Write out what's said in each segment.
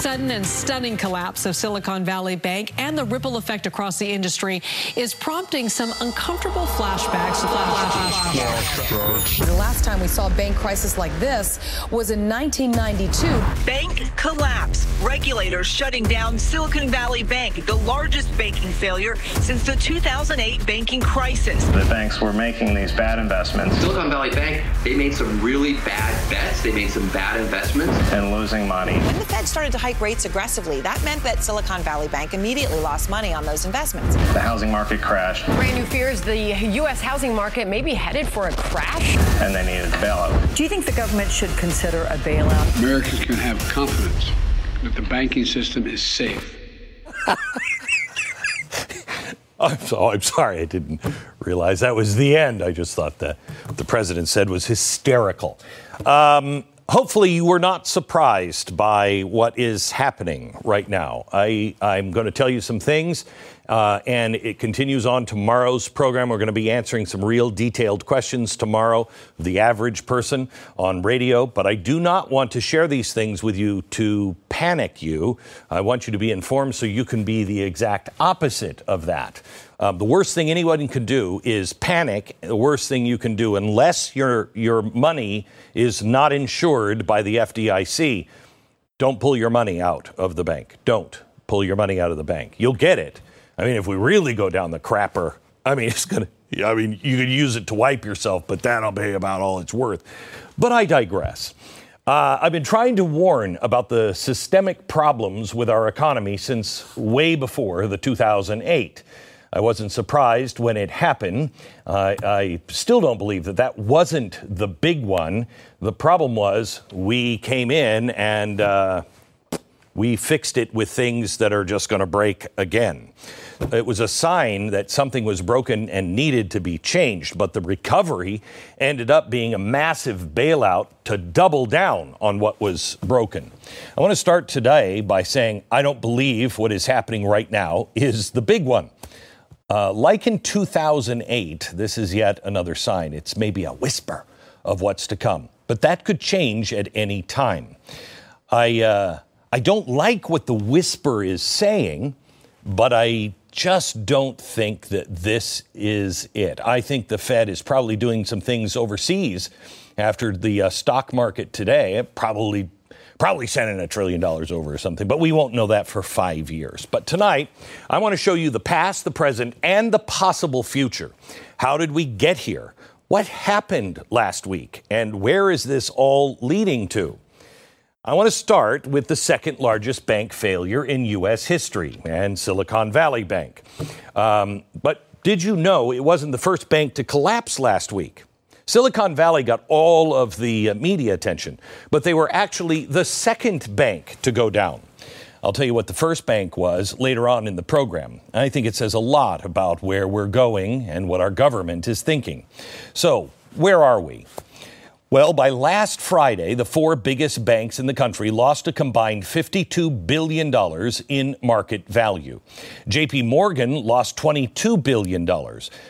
sudden and stunning collapse of Silicon Valley Bank and the ripple effect across the industry is prompting some uncomfortable flashbacks. The last time we saw a bank crisis like this was in 1992. Bank collapse. Regulators shutting down Silicon Valley Bank, the largest banking failure since the 2008 banking crisis. The banks were making these bad investments. Silicon Valley Bank, they made some really bad bets. They made some bad investments. And losing money. When the Fed started to hike rates aggressively, that meant that Silicon Valley Bank immediately lost money on those investments. The housing market crashed. Brand new fears the U.S. housing market may be headed for a crash. And they needed a bailout. Do you think the government should consider a bailout? Americans can have confidence that the banking system is safe. I'm, so, I'm sorry, I didn't realize that was the end. I just thought that what the president said was hysterical. Um, hopefully, you were not surprised by what is happening right now. I, I'm going to tell you some things uh, and it continues on tomorrow's program. We're going to be answering some real detailed questions tomorrow, the average person on radio. But I do not want to share these things with you to panic you. I want you to be informed so you can be the exact opposite of that. Um, the worst thing anyone can do is panic. The worst thing you can do, unless your, your money is not insured by the FDIC, don't pull your money out of the bank. Don't pull your money out of the bank. You'll get it I mean, if we really go down the crapper, I mean, it's to, I mean, you could use it to wipe yourself, but that'll be about all it's worth. But I digress. Uh, I've been trying to warn about the systemic problems with our economy since way before the 2008. I wasn't surprised when it happened. I still don't believe that that wasn't the big one. The problem was we came in and uh, we fixed it with things that are just going to break again. It was a sign that something was broken and needed to be changed, but the recovery ended up being a massive bailout to double down on what was broken. I want to start today by saying I don't believe what is happening right now is the big one. Uh, like in 2008, this is yet another sign. It's maybe a whisper of what's to come, but that could change at any time. I, uh, I don't like what the whisper is saying, but I just don't think that this is it. I think the Fed is probably doing some things overseas after the uh, stock market today. Probably, probably sending a trillion dollars over or something, but we won't know that for five years. But tonight, I want to show you the past, the present, and the possible future. How did we get here? What happened last week? And where is this all leading to? I want to start with the second largest bank failure in U.S. history and Silicon Valley Bank. Um, but did you know it wasn't the first bank to collapse last week? Silicon Valley got all of the uh, media attention, but they were actually the second bank to go down. I'll tell you what the first bank was later on in the program. I think it says a lot about where we're going and what our government is thinking. So, where are we? Well, by last Friday, the four biggest banks in the country lost a combined $52 billion in market value. JP Morgan lost $22 billion.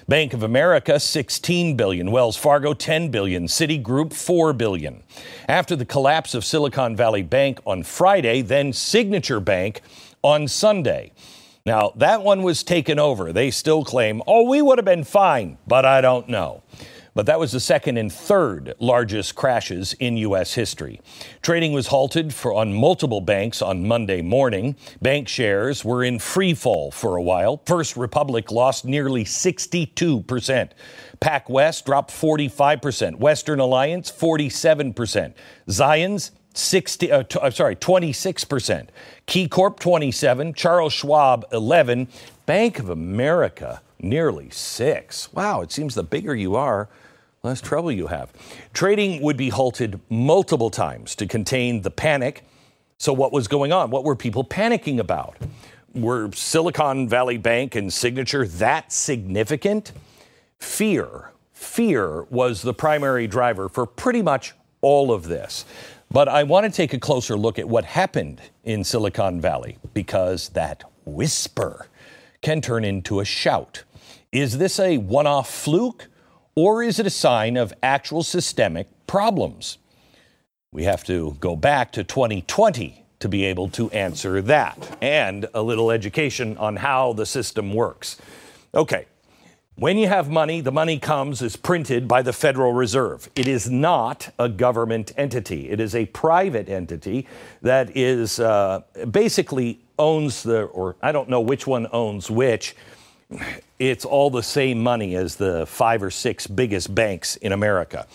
Bank of America, 16 billion. Wells Fargo, 10 billion. Citigroup, 4 billion. After the collapse of Silicon Valley Bank on Friday, then Signature Bank on Sunday. Now, that one was taken over. They still claim, oh, we would have been fine, but I don't know but that was the second and third largest crashes in U.S. history. Trading was halted for, on multiple banks on Monday morning. Bank shares were in free fall for a while. First Republic lost nearly 62%. PacWest dropped 45%. Western Alliance, 47%. Zions, 60, uh, t- I'm sorry, 26%. KeyCorp, 27. Charles Schwab, 11. Bank of America, nearly six. Wow, it seems the bigger you are, less trouble you have. Trading would be halted multiple times to contain the panic. So, what was going on? What were people panicking about? Were Silicon Valley Bank and Signature that significant? Fear. Fear was the primary driver for pretty much all of this. But I want to take a closer look at what happened in Silicon Valley because that whisper can turn into a shout. Is this a one off fluke? Or is it a sign of actual systemic problems? We have to go back to 2020 to be able to answer that and a little education on how the system works. Okay. When you have money, the money comes is printed by the Federal Reserve. It is not a government entity. It is a private entity that is uh, basically owns the, or I don't know which one owns which. It's all the same money as the five or six biggest banks in America.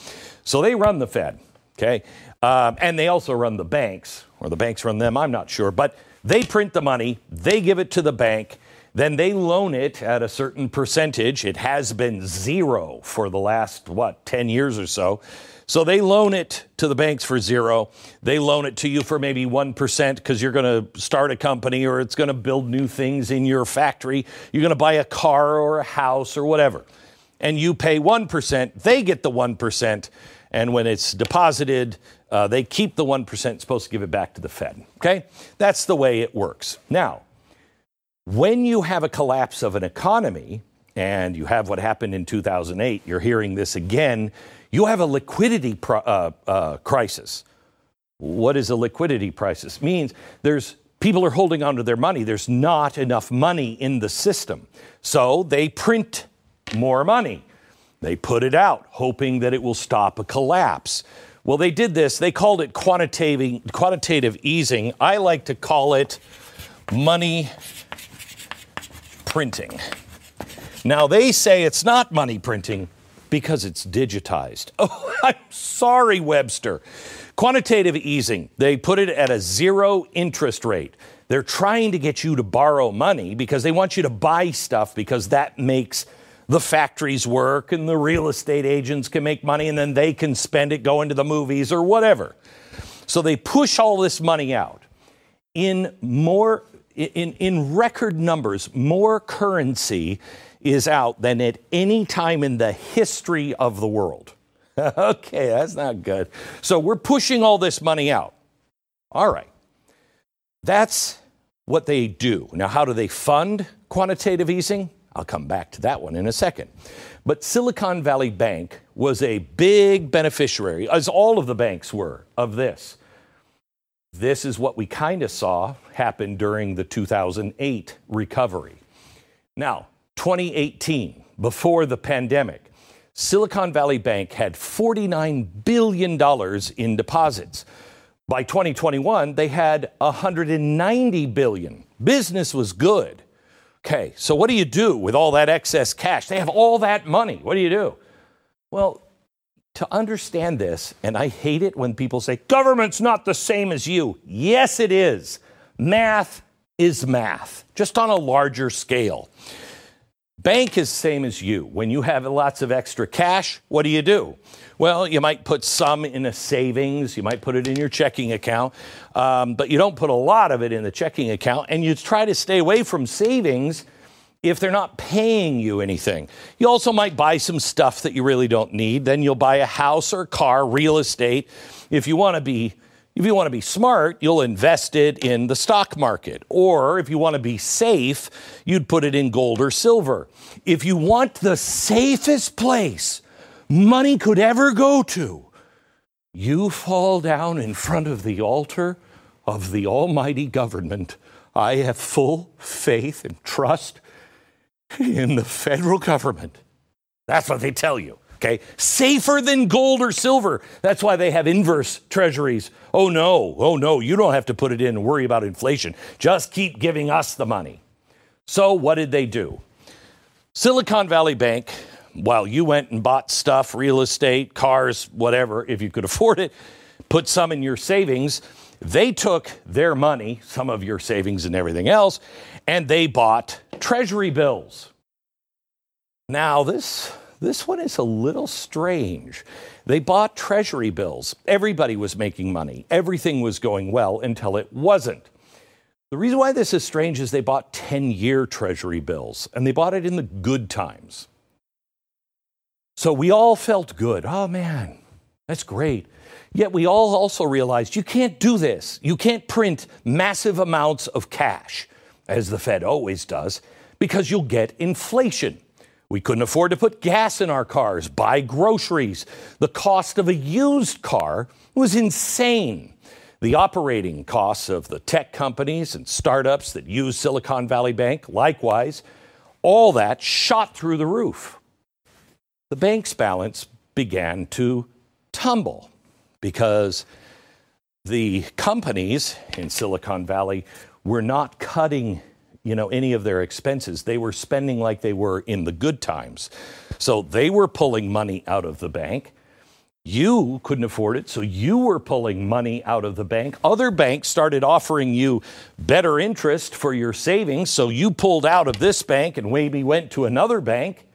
So they run the Fed, okay? Um, and they also run the banks, or the banks run them, I'm not sure. But they print the money, they give it to the bank, then they loan it at a certain percentage. It has been zero for the last, what, 10 years or so. So they loan it to the banks for zero. They loan it to you for maybe 1% because you're going to start a company or it's going to build new things in your factory. You're going to buy a car or a house or whatever. And you pay 1%, they get the 1%. And when it's deposited, uh, they keep the 1%, supposed to give it back to the Fed. Okay? That's the way it works. Now, when you have a collapse of an economy, and you have what happened in 2008, you're hearing this again, you have a liquidity uh, uh, crisis. What is a liquidity crisis? Means there's people are holding onto their money. There's not enough money in the system. So they print more money. They put it out, hoping that it will stop a collapse. Well, they did this. They called it quantitative, quantitative easing. I like to call it money printing. Now, they say it's not money printing because it's digitized. Oh, I'm sorry, Webster. Quantitative easing, they put it at a zero interest rate. They're trying to get you to borrow money because they want you to buy stuff because that makes the factories work and the real estate agents can make money and then they can spend it going to the movies or whatever. So they push all this money out in more in, in record numbers, more currency is out than at any time in the history of the world. okay, that's not good. So we're pushing all this money out. All right. That's what they do. Now, how do they fund quantitative easing? I'll come back to that one in a second. But Silicon Valley Bank was a big beneficiary, as all of the banks were, of this. This is what we kind of saw happen during the 2008 recovery. Now, 2018, before the pandemic, Silicon Valley Bank had $49 billion in deposits. By 2021, they had 190 billion. Business was good. Okay, so what do you do with all that excess cash? They have all that money. What do you do? Well, to understand this, and I hate it when people say, government's not the same as you. Yes, it is. Math is math, just on a larger scale. Bank is same as you. When you have lots of extra cash, what do you do? Well, you might put some in a savings, you might put it in your checking account, um, but you don't put a lot of it in the checking account, and you try to stay away from savings if they're not paying you anything. You also might buy some stuff that you really don't need. Then you'll buy a house or car, real estate. If you want to be if you want to be smart, you'll invest it in the stock market. Or if you want to be safe, you'd put it in gold or silver. If you want the safest place money could ever go to, you fall down in front of the altar of the Almighty government. I have full faith and trust in the federal government. That's what they tell you. Okay, safer than gold or silver. That's why they have inverse treasuries. Oh no, oh no, you don't have to put it in and worry about inflation. Just keep giving us the money. So, what did they do? Silicon Valley Bank, while you went and bought stuff, real estate, cars, whatever, if you could afford it, put some in your savings, they took their money, some of your savings and everything else, and they bought treasury bills. Now, this, this one is a little strange. They bought treasury bills. Everybody was making money, everything was going well until it wasn't. The reason why this is strange is they bought 10 year treasury bills, and they bought it in the good times. So we all felt good. Oh man, that's great. Yet we all also realized you can't do this. You can't print massive amounts of cash, as the Fed always does, because you'll get inflation. We couldn't afford to put gas in our cars, buy groceries. The cost of a used car was insane. The operating costs of the tech companies and startups that use Silicon Valley Bank, likewise, all that shot through the roof. The bank's balance began to tumble because the companies in Silicon Valley were not cutting you know any of their expenses they were spending like they were in the good times so they were pulling money out of the bank you couldn't afford it so you were pulling money out of the bank other banks started offering you better interest for your savings so you pulled out of this bank and maybe went to another bank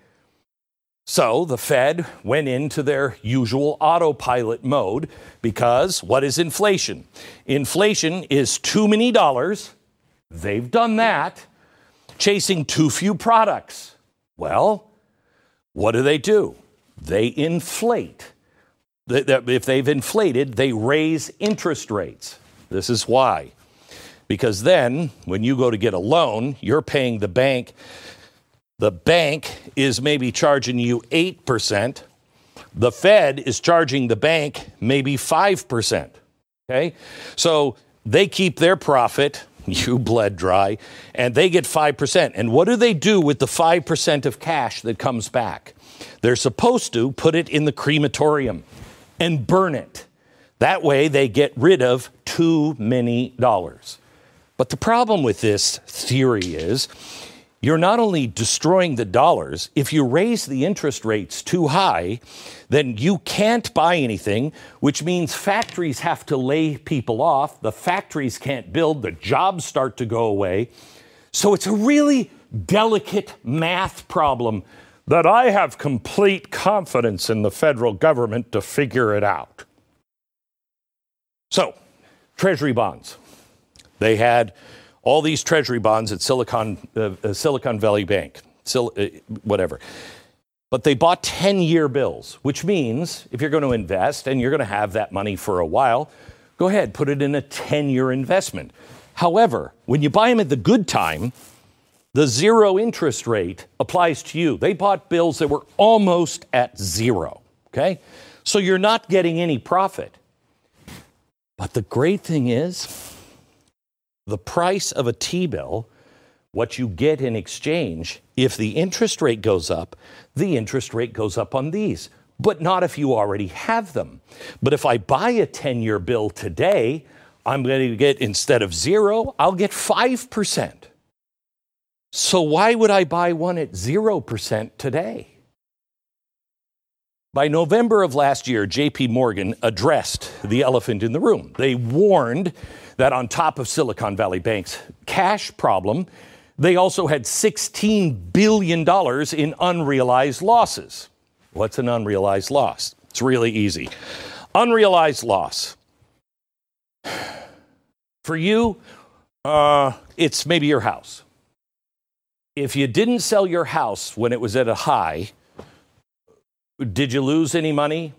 so the Fed went into their usual autopilot mode because what is inflation? Inflation is too many dollars. They've done that. Chasing too few products. Well, what do they do? They inflate. If they've inflated, they raise interest rates. This is why. Because then, when you go to get a loan, you're paying the bank the bank is maybe charging you 8%. The Fed is charging the bank maybe 5%. Okay? So they keep their profit, you bled dry, and they get 5%. And what do they do with the 5% of cash that comes back? They're supposed to put it in the crematorium and burn it. That way they get rid of too many dollars. But the problem with this theory is you're not only destroying the dollars, if you raise the interest rates too high, then you can't buy anything, which means factories have to lay people off. The factories can't build, the jobs start to go away. So it's a really delicate math problem that I have complete confidence in the federal government to figure it out. So, Treasury bonds. They had all these treasury bonds at Silicon, uh, uh, Silicon Valley Bank, Sil- uh, whatever. But they bought 10 year bills, which means if you're going to invest and you're going to have that money for a while, go ahead, put it in a 10 year investment. However, when you buy them at the good time, the zero interest rate applies to you. They bought bills that were almost at zero, okay? So you're not getting any profit. But the great thing is, the price of a T bill, what you get in exchange, if the interest rate goes up, the interest rate goes up on these, but not if you already have them. But if I buy a 10 year bill today, I'm going to get, instead of zero, I'll get 5%. So why would I buy one at 0% today? By November of last year, JP Morgan addressed the elephant in the room. They warned that on top of Silicon Valley Bank's cash problem, they also had $16 billion in unrealized losses. What's an unrealized loss? It's really easy. Unrealized loss. For you, uh, it's maybe your house. If you didn't sell your house when it was at a high, did you lose any money?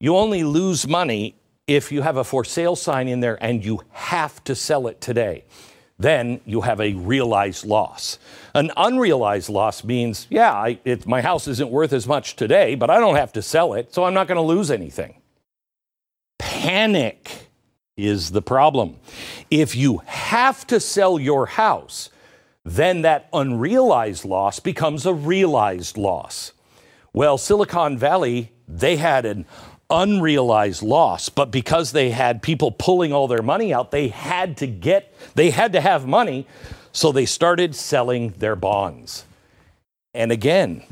You only lose money if you have a for sale sign in there and you have to sell it today, then you have a realized loss. An unrealized loss means, yeah, I, it, my house isn't worth as much today, but I don't have to sell it, so I'm not going to lose anything. Panic is the problem. If you have to sell your house, then that unrealized loss becomes a realized loss. Well, Silicon Valley, they had an unrealized loss, but because they had people pulling all their money out, they had to get, they had to have money, so they started selling their bonds. And again,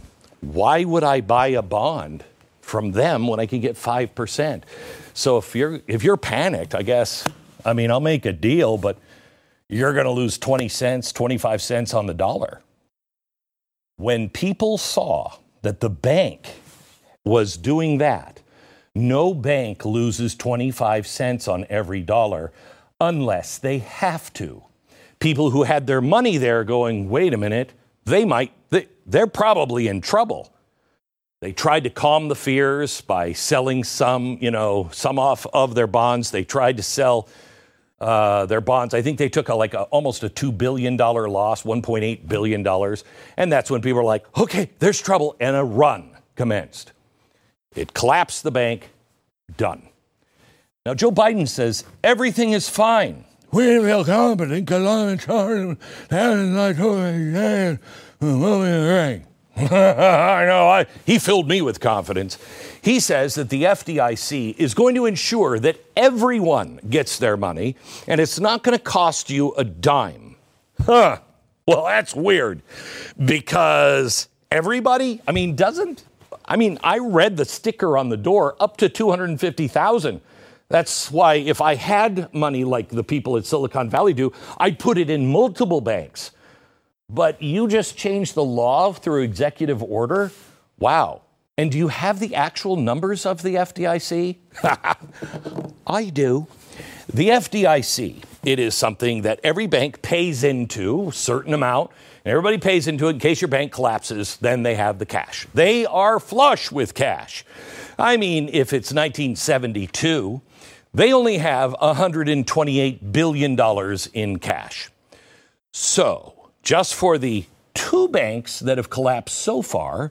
why would I buy a bond from them when I can get 5%? So if you're if you're panicked, I guess, I mean, I'll make a deal, but you're going to lose 20 cents, 25 cents on the dollar. When people saw that the bank was doing that, no bank loses 25 cents on every dollar unless they have to. People who had their money there going, wait a minute, they might, they, they're probably in trouble. They tried to calm the fears by selling some, you know, some off of their bonds. They tried to sell uh, their bonds. I think they took a, like a, almost a $2 billion loss, $1.8 billion. And that's when people were like, okay, there's trouble. And a run commenced. It collapsed the bank, done. Now, Joe Biden says everything is fine. We feel confident because I'm in charge. I know. I, he filled me with confidence. He says that the FDIC is going to ensure that everyone gets their money and it's not going to cost you a dime. Huh. Well, that's weird because everybody, I mean, doesn't. I mean, I read the sticker on the door up to 250,000. That's why if I had money like the people at Silicon Valley do, I'd put it in multiple banks. But you just changed the law through executive order? Wow. And do you have the actual numbers of the FDIC? I do. The FDIC, it is something that every bank pays into a certain amount. Everybody pays into it in case your bank collapses, then they have the cash. They are flush with cash. I mean, if it's 1972, they only have $128 billion in cash. So, just for the two banks that have collapsed so far,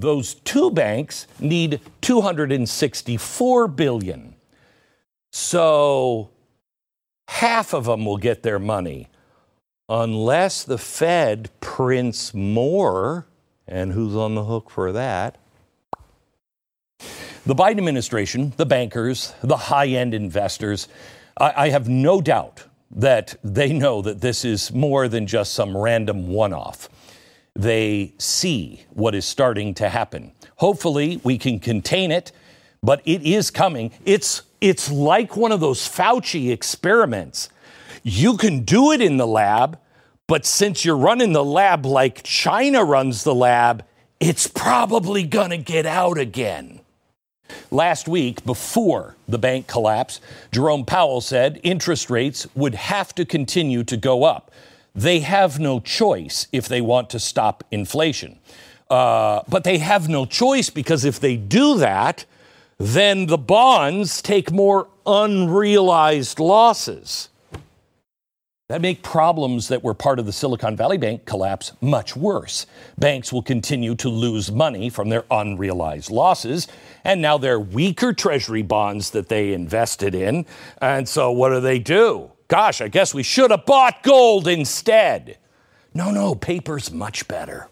those two banks need 264 billion. So half of them will get their money unless the Fed prints more. And who's on the hook for that? The Biden administration, the bankers, the high end investors, I, I, have no doubt that they know that this is more than just some random one off. They see what is starting to happen. Hopefully, we can contain it, but it is coming. It's, it's like one of those Fauci experiments. You can do it in the lab, but since you're running the lab like China runs the lab, it's probably going to get out again. Last week, before the bank collapse, Jerome Powell said interest rates would have to continue to go up. They have no choice if they want to stop inflation. Uh, but they have no choice because if they do that, then the bonds take more unrealized losses. That make problems that were part of the Silicon Valley Bank collapse much worse. Banks will continue to lose money from their unrealized losses, and now they're weaker treasury bonds that they invested in. And so what do they do? Gosh, I guess we should have bought gold instead. No, no, paper's much better.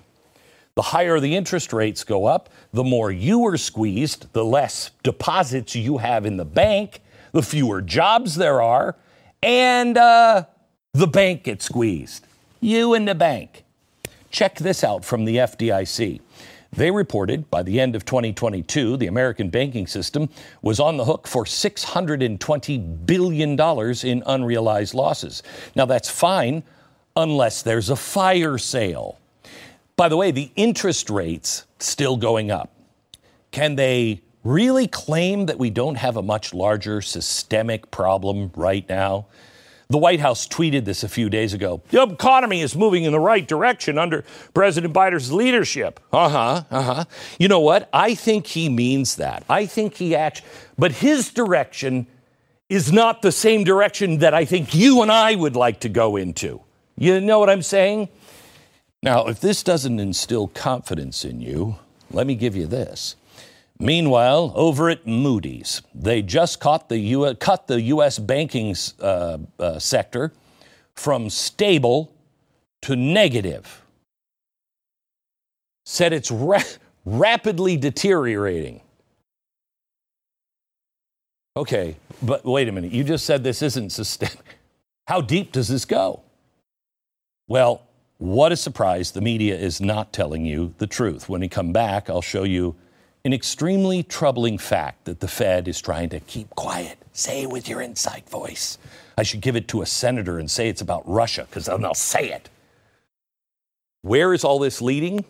The higher the interest rates go up, the more you are squeezed, the less deposits you have in the bank, the fewer jobs there are, and uh, the bank gets squeezed. You and the bank. Check this out from the FDIC. They reported by the end of 2022, the American banking system was on the hook for $620 billion in unrealized losses. Now, that's fine unless there's a fire sale. By the way, the interest rates still going up. Can they really claim that we don't have a much larger systemic problem right now? The White House tweeted this a few days ago. The economy is moving in the right direction under President Biden's leadership. Uh huh, uh huh. You know what? I think he means that. I think he acts, but his direction is not the same direction that I think you and I would like to go into. You know what I'm saying? Now, if this doesn't instill confidence in you, let me give you this. Meanwhile, over at Moody's, they just caught the U- cut the U.S. banking uh, uh, sector from stable to negative. Said it's ra- rapidly deteriorating. Okay, but wait a minute. You just said this isn't systemic. How deep does this go? Well, what a surprise. The media is not telling you the truth. When we come back, I'll show you an extremely troubling fact that the Fed is trying to keep quiet. Say it with your inside voice. I should give it to a senator and say it's about Russia, because then they'll say it. Where is all this leading?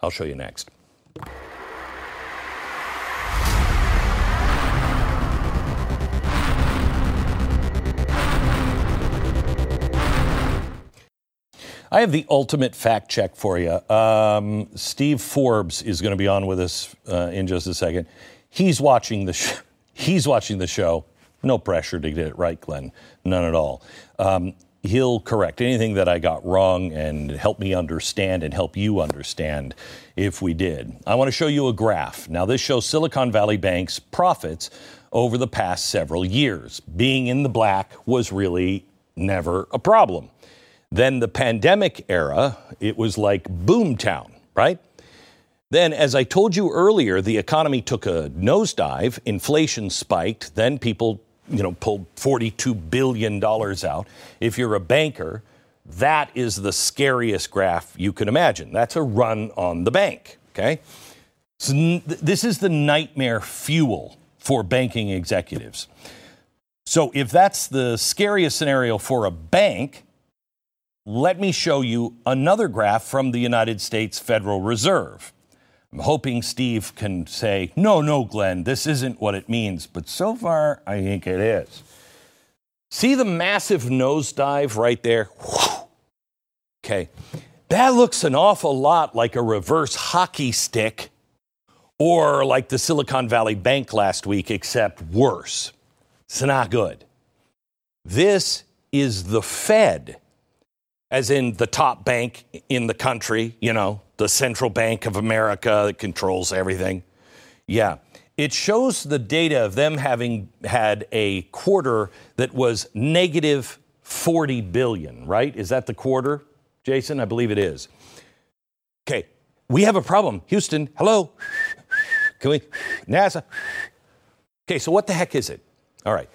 I'll show you next. I have the ultimate fact check for you. Um, Steve Forbes is going to be on with us uh, in just a second. He's watching the sh- he's watching the show. No pressure to get it right, Glenn. None at all. Um, he'll correct anything that I got wrong and help me understand and help you understand if we did. I want to show you a graph. Now, this shows Silicon Valley Bank's profits over the past several years. Being in the black was really never a problem. Then the pandemic era, it was like boomtown, right? Then, as I told you earlier, the economy took a nosedive, inflation spiked, then people, you know, pulled $42 billion out. If you're a banker, that is the scariest graph you can imagine. That's a run on the bank, okay? So this is the nightmare fuel for banking executives. So if that's the scariest scenario for a bank, let me show you another graph from the United States Federal Reserve. I'm hoping Steve can say, no, no, Glenn, this isn't what it means. But so far, I think it is. See the massive nosedive right there? Okay. That looks an awful lot like a reverse hockey stick or like the Silicon Valley Bank last week, except worse. It's not good. This is the Fed, as in the top bank in the country, you know, the central bank of America that controls everything. Yeah. It shows the data of them having had a quarter that was negative 40 billion, right? Is that the quarter, Jason? I believe it is. Okay, we have a problem. Houston, hello. Can we? NASA. Okay, so what the heck is it? All right.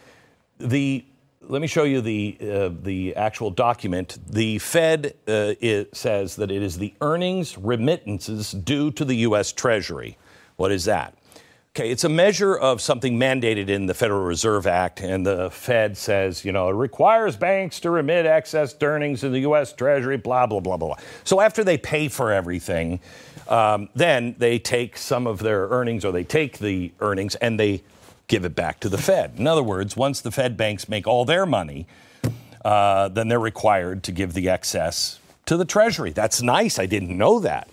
The let me show you the uh, the actual document. The Fed uh, says that it is the earnings remittances due to the U.S. Treasury. What is that? Okay, it's a measure of something mandated in the Federal Reserve Act, and the Fed says, you know, it requires banks to remit excess earnings to the U.S. Treasury, blah, blah, blah, blah. So after they pay for everything, um, then they take some of their earnings or they take the earnings and they give it back to the Fed. In other words, once the Fed banks make all their money, uh, then they're required to give the excess to the Treasury. That's nice. I didn't know that.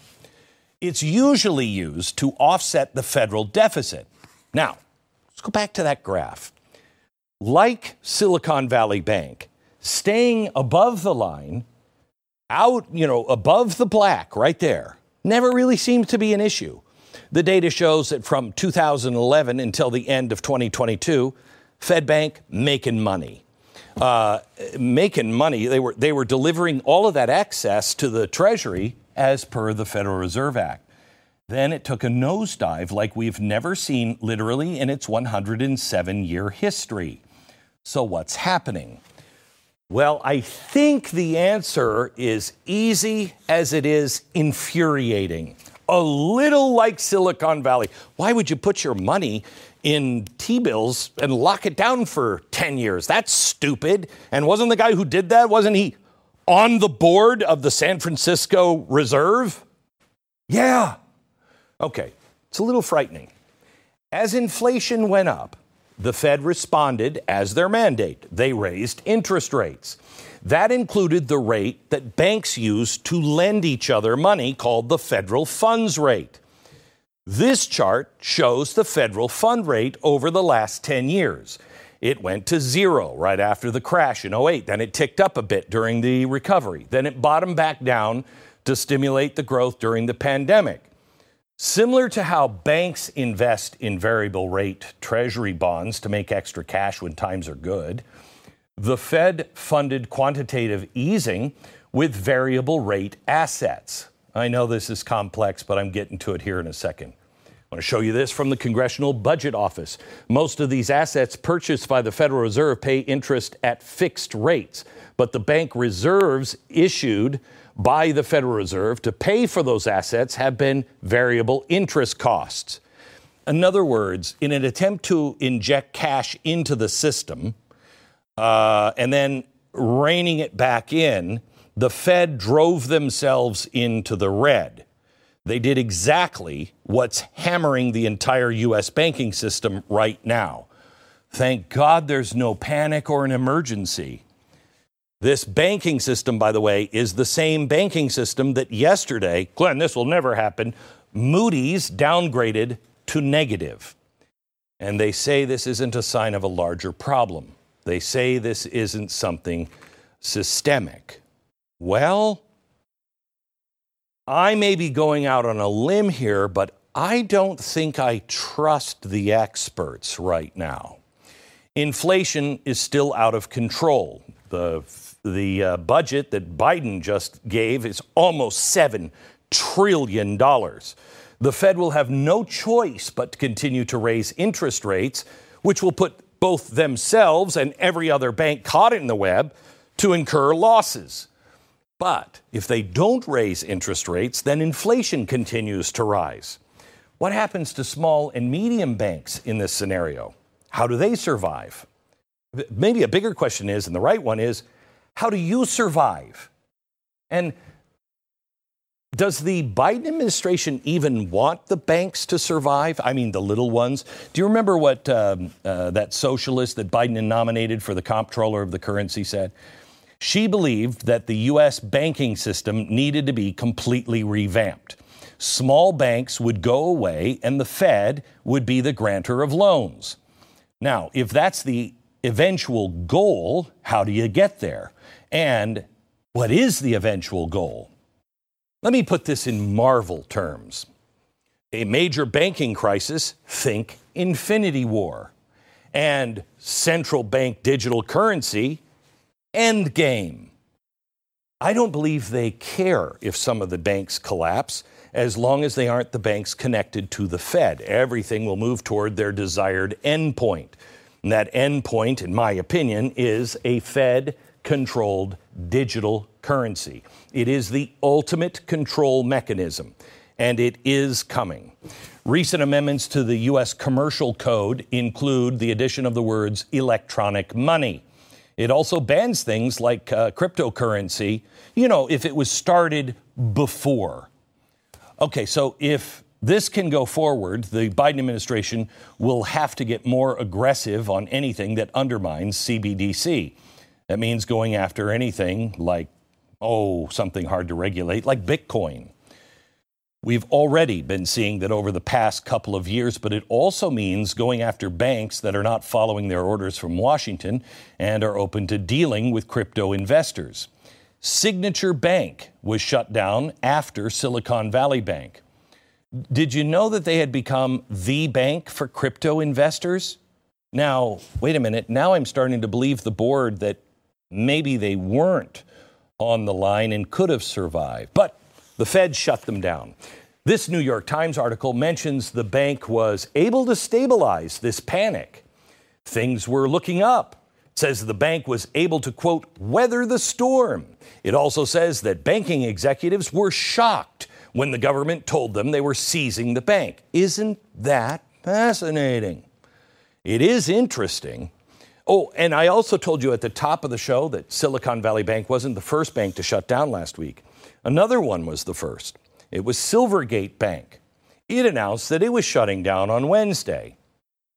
It's usually used to offset the federal deficit. Now, let's go back to that graph. Like Silicon Valley Bank, staying above the line, out, you know, above the black right there, never really seems to be an issue. The data shows that from 2011 until the end of 2022, Fed Bank making money. Uh, making money. They were, they were delivering all of that excess to the Treasury as per the Federal Reserve Act. Then it took a nosedive like we've never seen literally in its 107 year history. So, what's happening? Well, I think the answer is easy as it is infuriating. A little like Silicon Valley. Why would you put your money in T bills and lock it down for 10 years? That's stupid. And wasn't the guy who did that, wasn't he on the board of the San Francisco Reserve? Yeah. Okay, it's a little frightening. As inflation went up, the Fed responded as their mandate. They raised interest rates. That included the rate that banks use to lend each other money, called the federal funds rate. This chart shows the federal fund rate over the last 10 years. It went to zero right after the crash in 08. Then it ticked up a bit during the recovery. Then it bottomed back down to stimulate the growth during the pandemic. Similar to how banks invest in variable rate treasury bonds to make extra cash when times are good, the Fed funded quantitative easing with variable rate assets. I know this is complex, but I'm getting to it here in a second. I want to show you this from the Congressional Budget Office. Most of these assets purchased by the Federal Reserve pay interest at fixed rates, but the bank reserves issued by the Federal Reserve to pay for those assets have been variable interest costs. In other words, in an attempt to inject cash into the system uh, and then reining it back in, the Fed drove themselves into the red. They did exactly what's hammering the entire U.S. banking system right now. Thank God there's no panic or an emergency. This banking system, by the way, is the same banking system that yesterday, Glenn, this will never happen, Moody's downgraded to negative. And they say this isn't a sign of a larger problem. They say this isn't something systemic. Well, I may be going out on a limb here, but I don't think I trust the experts right now. Inflation is still out of control. The, the uh, budget that Biden just gave is almost $7 trillion. The Fed will have no choice but to continue to raise interest rates, which will put both themselves and every other bank caught in the web to incur losses. But if they don't raise interest rates, then inflation continues to rise. What happens to small and medium banks in this scenario? How do they survive? Maybe a bigger question is, and the right one is, how do you survive? And does the Biden administration even want the banks to survive? I mean, the little ones. Do you remember what um, uh, that socialist that Biden nominated for the comptroller of the currency said? She believed that the U.S. banking system needed to be completely revamped. Small banks would go away, and the Fed would be the grantor of loans. Now, if that's the eventual goal, how do you get there? And what is the eventual goal? Let me put this in Marvel terms. A major banking crisis, think Infinity War. And central bank digital currency, Endgame. I don't believe they care if some of the banks collapse as long as they aren't the banks connected to the Fed. Everything will move toward their desired endpoint. And that endpoint, in my opinion, is a Fed controlled digital currency. It is the ultimate control mechanism, and it is coming. Recent amendments to the U.S. Commercial Code include the addition of the words electronic money. It also bans things like uh, cryptocurrency, you know, if it was started before. Okay, so if this can go forward, the Biden administration will have to get more aggressive on anything that undermines CBDC. That means going after anything like, oh, something hard to regulate, like Bitcoin. We've already been seeing that over the past couple of years, but it also means going after banks that are not following their orders from Washington and are open to dealing with crypto investors. Signature Bank was shut down after Silicon Valley Bank. Did you know that they had become the bank for crypto investors? Now, wait a minute. Now I'm starting to believe the board that maybe they weren't on the line and could have survived. But the Fed shut them down. This New York Times article mentions the bank was able to stabilize this panic. Things were looking up. It says the bank was able to, quote, weather the storm. It also says that banking executives were shocked when the government told them they were seizing the bank. Isn't that fascinating? It is interesting Oh, and I also told you at the top of the show that Silicon Valley Bank wasn't the first bank to shut down last week. Another one was the first. It was Silvergate Bank. It announced that it was shutting down on Wednesday.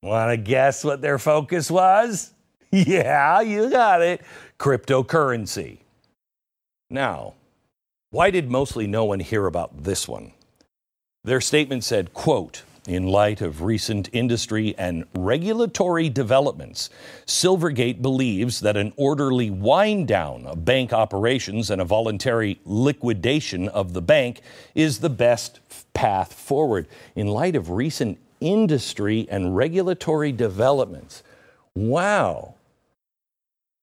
Want to guess what their focus was? Yeah, you got it cryptocurrency. Now, why did mostly no one hear about this one? Their statement said, quote, in light of recent industry and regulatory developments, Silvergate believes that an orderly wind down of bank operations and a voluntary liquidation of the bank is the best path forward. In light of recent industry and regulatory developments, wow.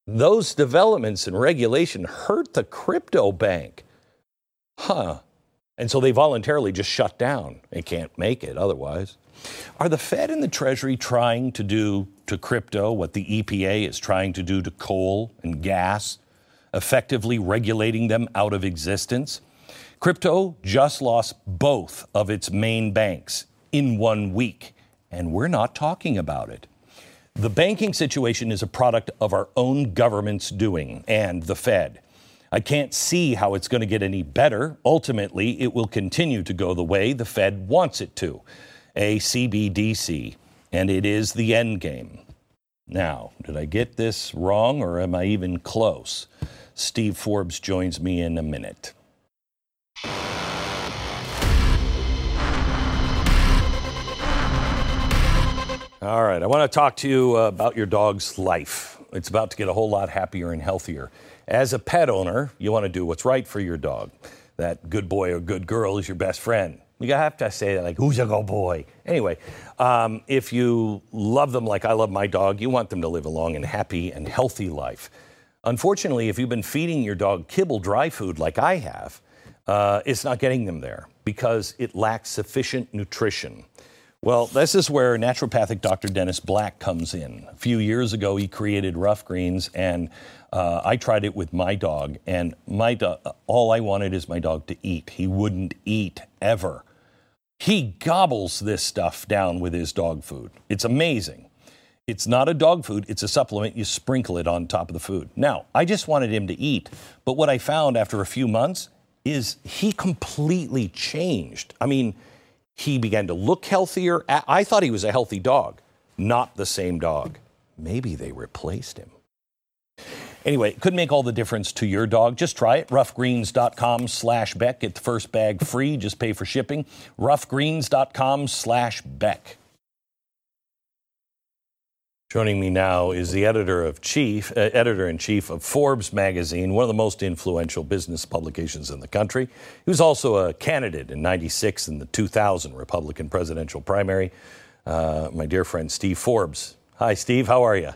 Those developments and regulation hurt the crypto bank. Huh. And so they voluntarily just shut down. They can't make it otherwise. Are the Fed and the Treasury trying to do to crypto what the EPA is trying to do to coal and gas, effectively regulating them out of existence? Crypto just lost both of its main banks in one week, and we're not talking about it. The banking situation is a product of our own government's doing and the Fed. I can't see how it's going to get any better. Ultimately, it will continue to go the way the Fed wants it to a CBDC, and it is the end game. Now, did I get this wrong or am I even close? Steve Forbes joins me in a minute. All right, I want to talk to you uh, about your dog's life. It's about to get a whole lot happier and healthier. As a pet owner, you want to do what's right for your dog. That good boy or good girl is your best friend. You have to say that, like, who's a good boy? Anyway, um, if you love them like I love my dog, you want them to live a long and happy and healthy life. Unfortunately, if you've been feeding your dog kibble dry food like I have, uh, it's not getting them there because it lacks sufficient nutrition. Well, this is where naturopathic Dr. Dennis Black comes in. A few years ago, he created Rough Greens, and uh, I tried it with my dog. And my do- all I wanted is my dog to eat. He wouldn't eat ever. He gobbles this stuff down with his dog food. It's amazing. It's not a dog food, it's a supplement. You sprinkle it on top of the food. Now, I just wanted him to eat, but what I found after a few months is he completely changed. I mean, he began to look healthier. I thought he was a healthy dog, not the same dog. Maybe they replaced him. Anyway, it could make all the difference to your dog. Just try it. Roughgreens.com slash Beck. Get the first bag free. Just pay for shipping. Roughgreens.com slash Beck. Joining me now is the editor of chief, uh, editor in chief of Forbes magazine, one of the most influential business publications in the country. He was also a candidate in '96 in the 2000 Republican presidential primary. Uh, my dear friend Steve Forbes. Hi, Steve. How are you?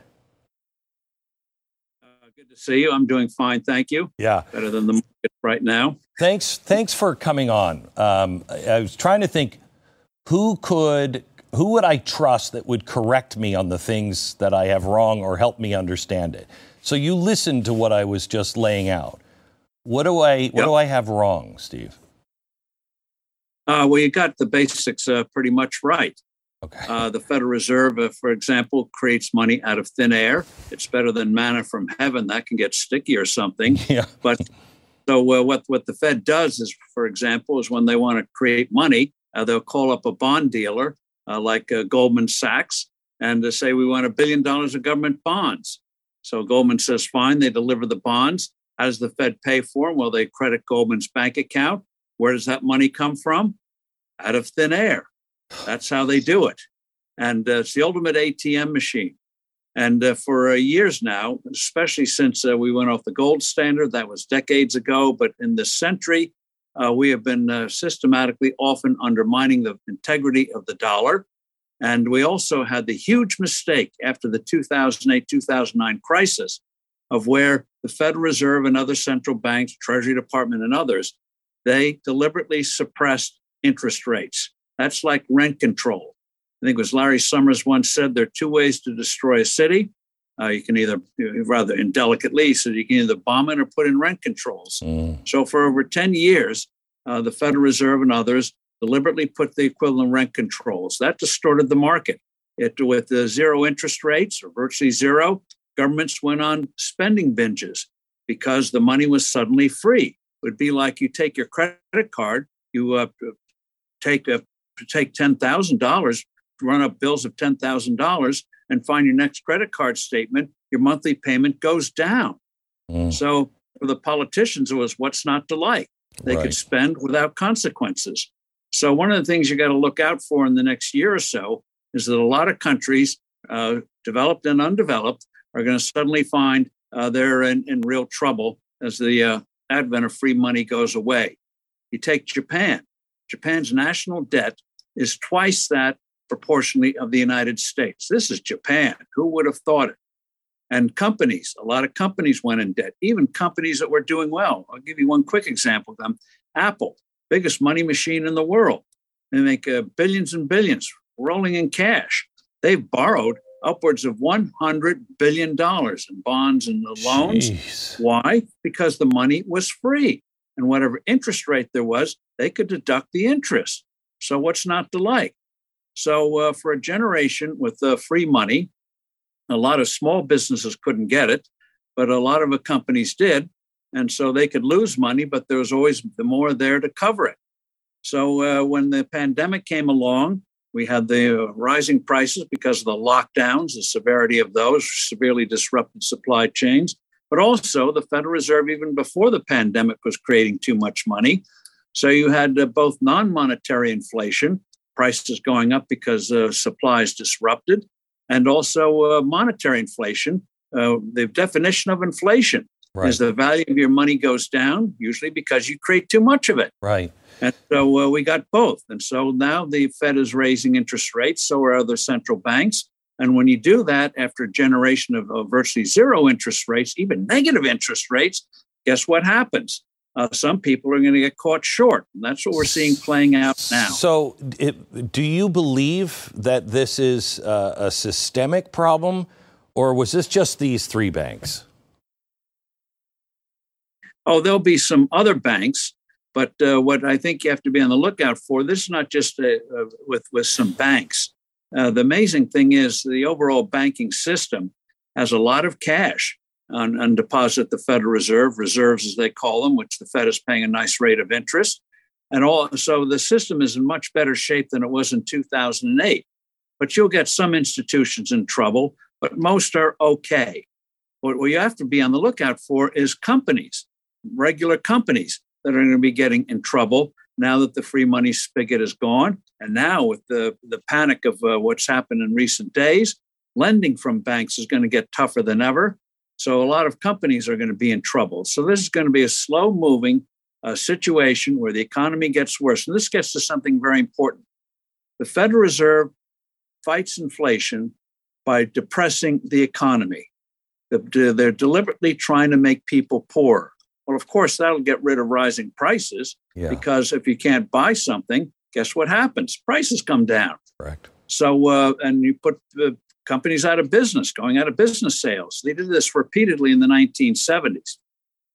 Uh, good to see you. I'm doing fine, thank you. Yeah, better than the market right now. Thanks. Thanks for coming on. Um, I, I was trying to think who could who would I trust that would correct me on the things that I have wrong or help me understand it? So you listened to what I was just laying out. What do I what yep. do I have wrong, Steve? Uh, well, you got the basics uh, pretty much right. Okay. Uh, the Federal Reserve, uh, for example, creates money out of thin air. It's better than manna from heaven. That can get sticky or something. Yeah. But so uh, what what the Fed does is, for example, is when they want to create money, uh, they'll call up a bond dealer like uh, Goldman Sachs and to say we want a billion dollars of government bonds. So Goldman says, fine, they deliver the bonds. How does the Fed pay for them? Well, they credit Goldman's bank account. Where does that money come from? Out of thin air. That's how they do it. And uh, it's the ultimate ATM machine. And uh, for uh, years now, especially since uh, we went off the gold standard, that was decades ago, but in this century, uh, we have been uh, systematically often undermining the integrity of the dollar. And we also had the huge mistake after the 2008 2009 crisis of where the Federal Reserve and other central banks, Treasury Department, and others, they deliberately suppressed interest rates. That's like rent control. I think it was Larry Summers once said there are two ways to destroy a city. Uh, you can either, rather indelicately, so you can either bomb it or put in rent controls. Mm. So for over 10 years, uh, the Federal Reserve and others deliberately put the equivalent rent controls. That distorted the market. It, with the zero interest rates or virtually zero, governments went on spending binges because the money was suddenly free. It would be like you take your credit card, you uh, take a, take ten thousand dollars, run up bills of ten thousand dollars, and find your next credit card statement, your monthly payment goes down. Mm. So for the politicians, it was what's not to like. They right. could spend without consequences. So one of the things you got to look out for in the next year or so is that a lot of countries, uh, developed and undeveloped, are going to suddenly find uh, they're in, in, real trouble as the uh, advent of free money goes away. You take Japan. Japan's national debt is twice that proportionally of the United States. This is Japan. Who would have thought it? And companies, a lot of companies went in debt, even companies that were doing well. I'll give you one quick example of them. Apple, biggest money machine in the world. They make uh, billions and billions rolling in cash. They've borrowed upwards of $100 billion in bonds and the loans. Jeez. Why? Because the money was free. And whatever interest rate there was, they could deduct the interest. So, what's not to like? So, uh, for a generation with uh, free money, a lot of small businesses couldn't get it, but a lot of companies did. And so they could lose money, but there was always the more there to cover it. So uh, when the pandemic came along, we had the uh, rising prices because of the lockdowns, the severity of those severely disrupted supply chains. But also, the Federal Reserve, even before the pandemic, was creating too much money. So you had uh, both non monetary inflation, prices going up because uh, supply is disrupted, and also uh, monetary inflation. Uh, the definition of inflation Right. is the value of your money goes down, usually because you create too much of it. Right. And so uh, we got both. And so now the Fed is raising interest rates, so are other central banks. And when you do that after a generation of, of virtually zero interest rates, even negative interest rates, guess what happens? Uh, some people are going to get caught short. And that's what we're seeing playing out now. So, it, do you believe that this is uh, a systemic problem, or was this just these three banks? Oh, there'll be some other banks, but uh, what I think you have to be on the lookout for this is not just uh, uh, with with some banks. Uh, the amazing thing is the overall banking system has a lot of cash on, on deposit the Federal Reserve, reserves as they call them, which the Fed is paying a nice rate of interest. And all, so the system is in much better shape than it was in 2008. But you'll get some institutions in trouble, but most are okay. What you have to be on the lookout for is companies, regular companies that are going to be getting in trouble now that the free money spigot is gone. And now, with the, the panic of uh, what's happened in recent days, lending from banks is going to get tougher than ever. So, a lot of companies are going to be in trouble. So, this is going to be a slow moving uh, situation where the economy gets worse. And this gets to something very important. The Federal Reserve fights inflation by depressing the economy. They're deliberately trying to make people poor. Well, of course, that'll get rid of rising prices Yeah. because if you can't buy something, guess what happens? Prices come down. Correct. So, uh, and you put uh, companies out of business, going out of business sales. They did this repeatedly in the 1970s.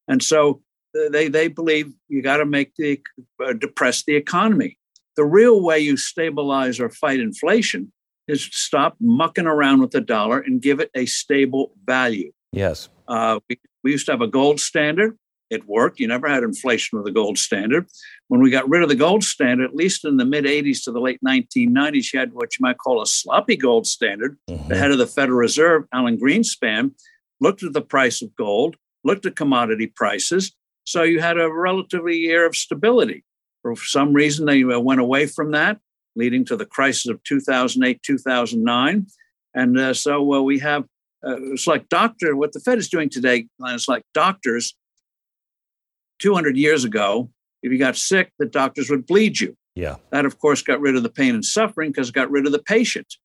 And so uh, they, they believe you got to make the, uh, depress the economy. The real way you stabilize or fight inflation is stop mucking around with the dollar and give it a stable value. Yes. Uh, we, we used to have a gold standard. It worked. You never had inflation with the gold standard. When we got rid of the gold standard, at least in the mid 80s to the late 1990s, you had what you might call a sloppy gold standard. The head of the Federal Reserve, Alan Greenspan, looked at the price of gold, looked at commodity prices. So you had a relatively year of stability. For some reason, they uh, went away from that, leading to the crisis of 2008, 2009. And uh, so uh, we have, uh, it's like doctor, what the Fed is doing today, it's like doctors 200 years ago, if you got sick, the doctors would bleed you. Yeah. That, of course, got rid of the pain and suffering because it got rid of the patient,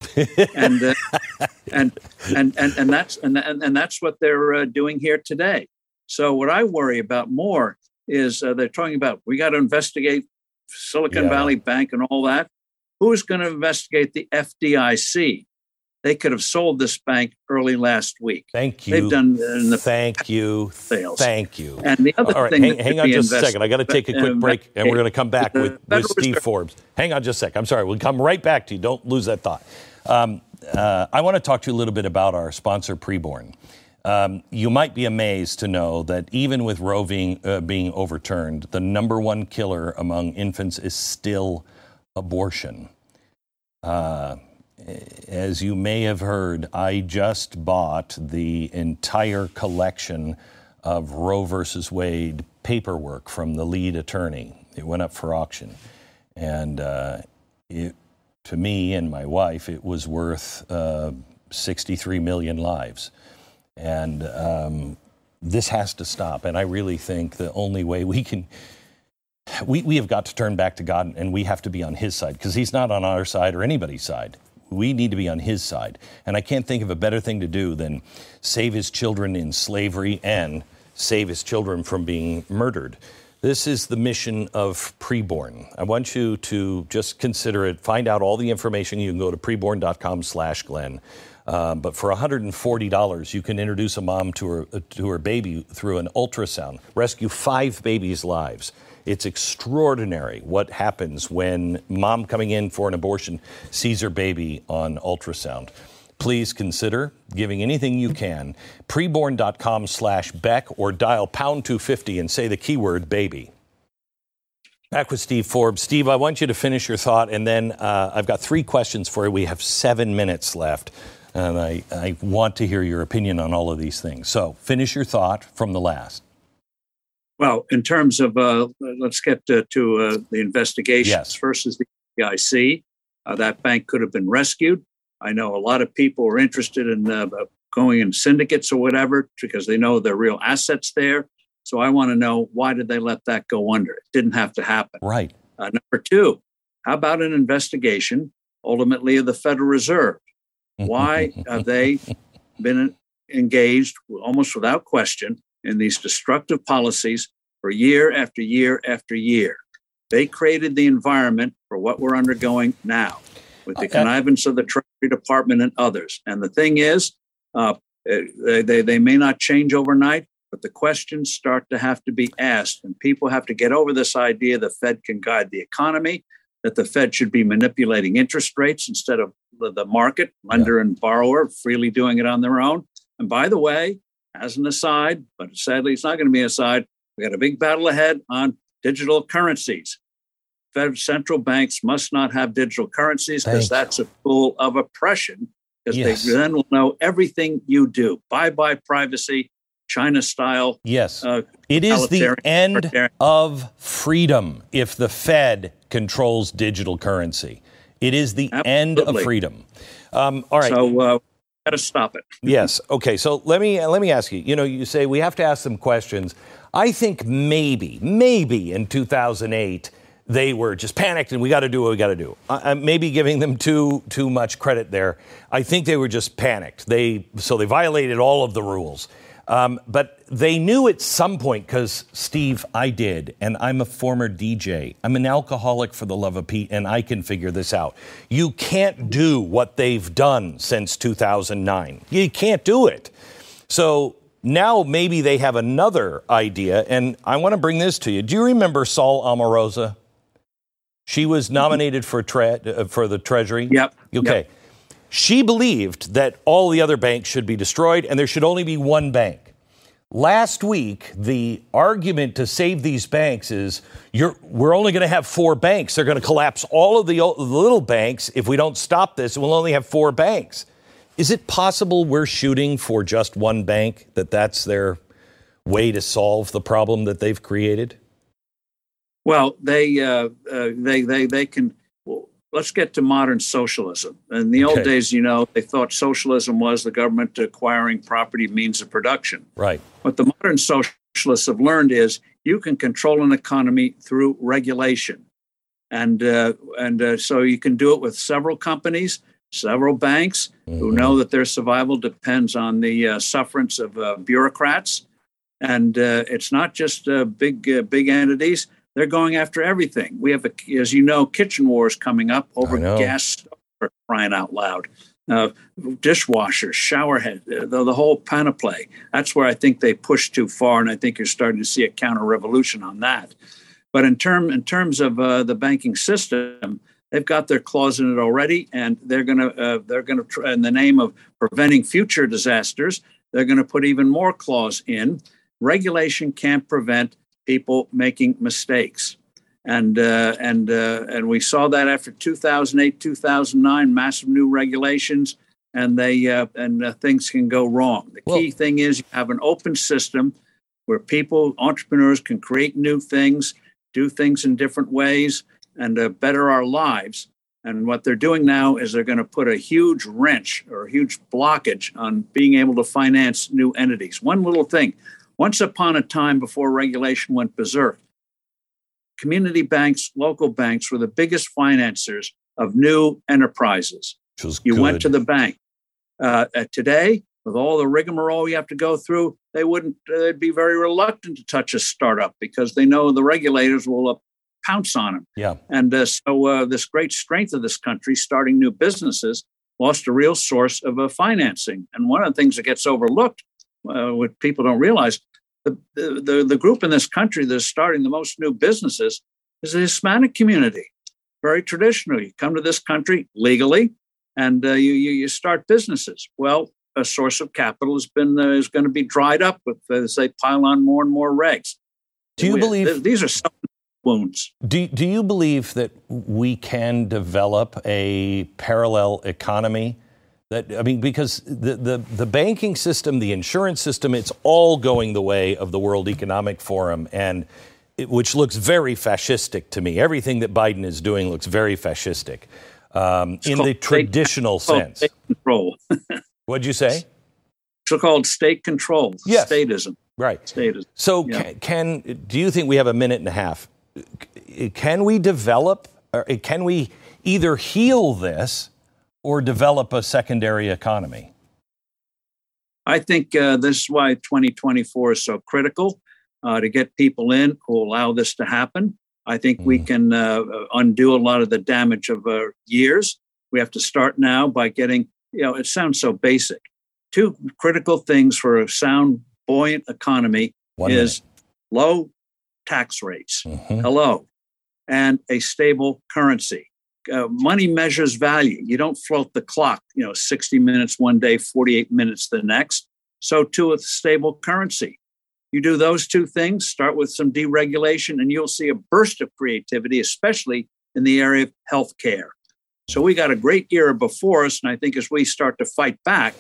and, uh, and and and and that's and and, and that's what they're uh, doing here today. So, what I worry about more is uh, they're talking about we got to investigate Silicon Yeah. Valley Bank and all that. Who's going to investigate the FDIC? They could have sold this bank early last week. Thank you. They've done in the Thank you. sales. Thank you. And the other All right, thing hang, hang on just a second. I got to take a quick break, and we're going to come back with, with Steve Forbes. Hang on just a sec. I'm sorry. We'll come right back to you. Don't lose that thought. Um, uh, I want to talk to you a little bit about our sponsor, Preborn. Um, you might be amazed to know that even with Roe being, uh, being overturned, the number one killer among infants is still abortion. Uh, as you may have heard, I just bought the entire collection of Roe versus Wade paperwork from the lead attorney. It went up for auction. And uh, it, to me and my wife, it was worth uh, 63 million lives. And um, this has to stop. And I really think the only way we can we, we have got to turn back to God and we have to be on His side because He's not on our side or anybody's side. We need to be on His side. And I can't think of a better thing to do than save His children in slavery and save His children from being murdered. This is the mission of preborn. I want you to just consider it. Find out all the information. You can go to preborn.com slash Glenn. Um, but for $140, you can introduce a mom to her, to her baby through an ultrasound, rescue five babies' lives. It's extraordinary what happens when mom coming in for an abortion sees her baby on ultrasound. Please consider giving anything you can. Preborn.com slash Beck or dial pound 250 and say the keyword baby. Back with Steve Forbes. Steve, I want you to finish your thought, and then uh, I've got three questions for you. We have seven minutes left, and I, I want to hear your opinion on all of these things. So finish your thought from the last. Well, in terms of, uh, let's get uh, to uh, the investigations. Yes. First is the FDIC. Uh, that bank could have been rescued. I know a lot of people are interested in uh, going in syndicates or whatever because they know there are real assets there. So I want to know why did they let that go under? It didn't have to happen. Right. Uh, number two, how about an investigation ultimately of the Federal Reserve? Why have they been engaged almost without question in these destructive policies for year after year after year? They created the environment for what we're undergoing now with the connivance of the Treasury Department and others. And the thing is, uh, they, they, they may not change overnight, but the questions start to have to be asked. And people have to get over this idea the Fed can guide the economy, that the Fed should be manipulating interest rates instead of the, the market, lender yeah. and borrower freely doing it on their own. And by the way, as an aside, but sadly it's not going to be an aside, we got a big battle ahead on digital currencies. Fed central banks must not have digital currencies because that's a tool of oppression because yes. they then will know everything you do. Bye bye privacy, China style. Yes. Uh, it is the end of freedom if the Fed controls digital currency. It is the Absolutely. end of freedom. Um, all right. So, uh, got to stop it. yes. Okay. So let me let me ask you. You know, you say we have to ask some questions. I think maybe, maybe in 2008 they were just panicked and we got to do what we got to do. I, am maybe giving them too too much credit there. I think they were just panicked. They so they violated all of the rules. Um, but they knew at some point because Steve, I did, and I'm a former DJ. I'm an alcoholic for the love of Pete, and I can figure this out. You can't do what they've done since 2009. You can't do it. So now maybe they have another idea, and I want to bring this to you. Do you remember Saule Omarova? She was nominated for tre- uh, for the Treasury. Yep. Okay. Yep. She believed that all the other banks should be destroyed and there should only be one bank. Last week, the argument to save these banks is we're only going to have four banks. They're going to collapse all of the, the little banks if we don't stop this, we'll only have four banks. Is it possible we're shooting for just one bank, that that's their way to solve the problem that they've created? Well, they uh, uh, they they they can. Let's get to modern socialism. In the okay. old days, you know, they thought socialism was the government acquiring property means of production. Right. What the modern socialists have learned is you can control an economy through regulation, and uh, and uh, so you can do it with several companies, several banks mm-hmm. who know that their survival depends on the uh, sufferance of uh, bureaucrats, and it's not just big big entities they're going after everything. We have, a, as you know, kitchen wars coming up over gas crying out loud. Uh, dishwashers, shower head, uh, the, the, whole panoply. That's where I think they push too far, and I think you're starting to see a counter revolution on that. But in term in terms of uh, the banking system, they've got their claws in it already, and they're going to uh, they're going to in the name of preventing future disasters, they're going to put even more claws in. Regulation can't prevent people making mistakes. And, uh, and, uh, and we saw that after 2008, 2009, massive new regulations, and, they, uh, and uh, things can go wrong. The key thing is you have an open system where people, entrepreneurs, can create new things, do things in different ways, and uh, better our lives. And what they're doing now is they're going to put a huge wrench or a huge blockage on being able to finance new entities. One little thing once upon a time, before regulation went berserk, community banks, local banks were the biggest financiers of new enterprises. You good. went to the bank. Uh, today, with all the rigmarole you have to go through, they wouldn't. They'd be very reluctant to touch a startup because they know the regulators will uh, pounce on them. Yeah. And uh, so, uh, this great strength of this country, starting new businesses, lost a real source of uh, financing. And one of the things that gets overlooked uh, what people don't realize, the, the, the group in this country that's starting the most new businesses is the Hispanic community. Very traditional. you come to this country legally, and uh, you, you, you start businesses. Well, a source of capital has been uh, is going to be dried up with as they pile on more and more regs. Do you we, believe th- these are some wounds? Do Do you believe that we can develop a parallel economy that I mean, because the, the, the banking system, the insurance system, it's all going the way of the World Economic Forum, and it, which looks very fascistic to me. Everything that Biden is doing looks very fascistic. um, in the traditional sense. Control. What'd you say? It's called state control. Yes. Statism. Right. Statism. So, Yeah. can, can do you think we have a minute and a half? Can we develop? Or can we either heal this or develop a secondary economy? I think uh, this is why 2024 is so critical uh, to get people in who allow this to happen. I think we can uh, undo a lot of the damage of uh, years. We have to start now by getting, you know, it sounds so basic. Two critical things for a sound, buoyant economy One is low tax rates. Mhm. Hello. And a stable currency. Uh, money measures value. You don't float the clock, you know, 60 minutes one day, 48 minutes the next. So too with stable currency. You do those two things, start with some deregulation, and you'll see a burst of creativity, especially in the area of healthcare. So we got a great era before us, and I think as we start to fight back,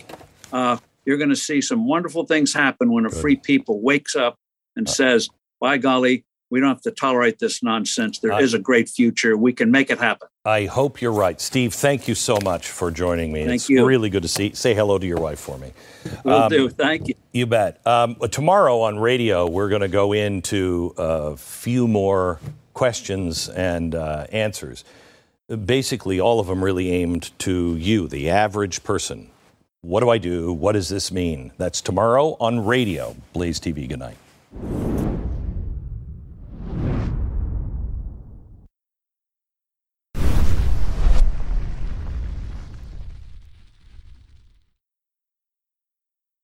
uh, you're going to see some wonderful things happen when a free people wakes up and says, "By golly, we don't have to tolerate this nonsense. There is a great future. We can make it happen." I hope you're right, Steve. Thank you so much for joining me. Thank it's you. really good to see. Say hello to your wife for me. Will Um, do. Thank you. You bet. Um, tomorrow on radio, we're going to go into a few more questions and uh, answers. Basically, all of them really aimed to you, the average person. What do I do? What does this mean? That's tomorrow on radio. Blaze TV. Good night.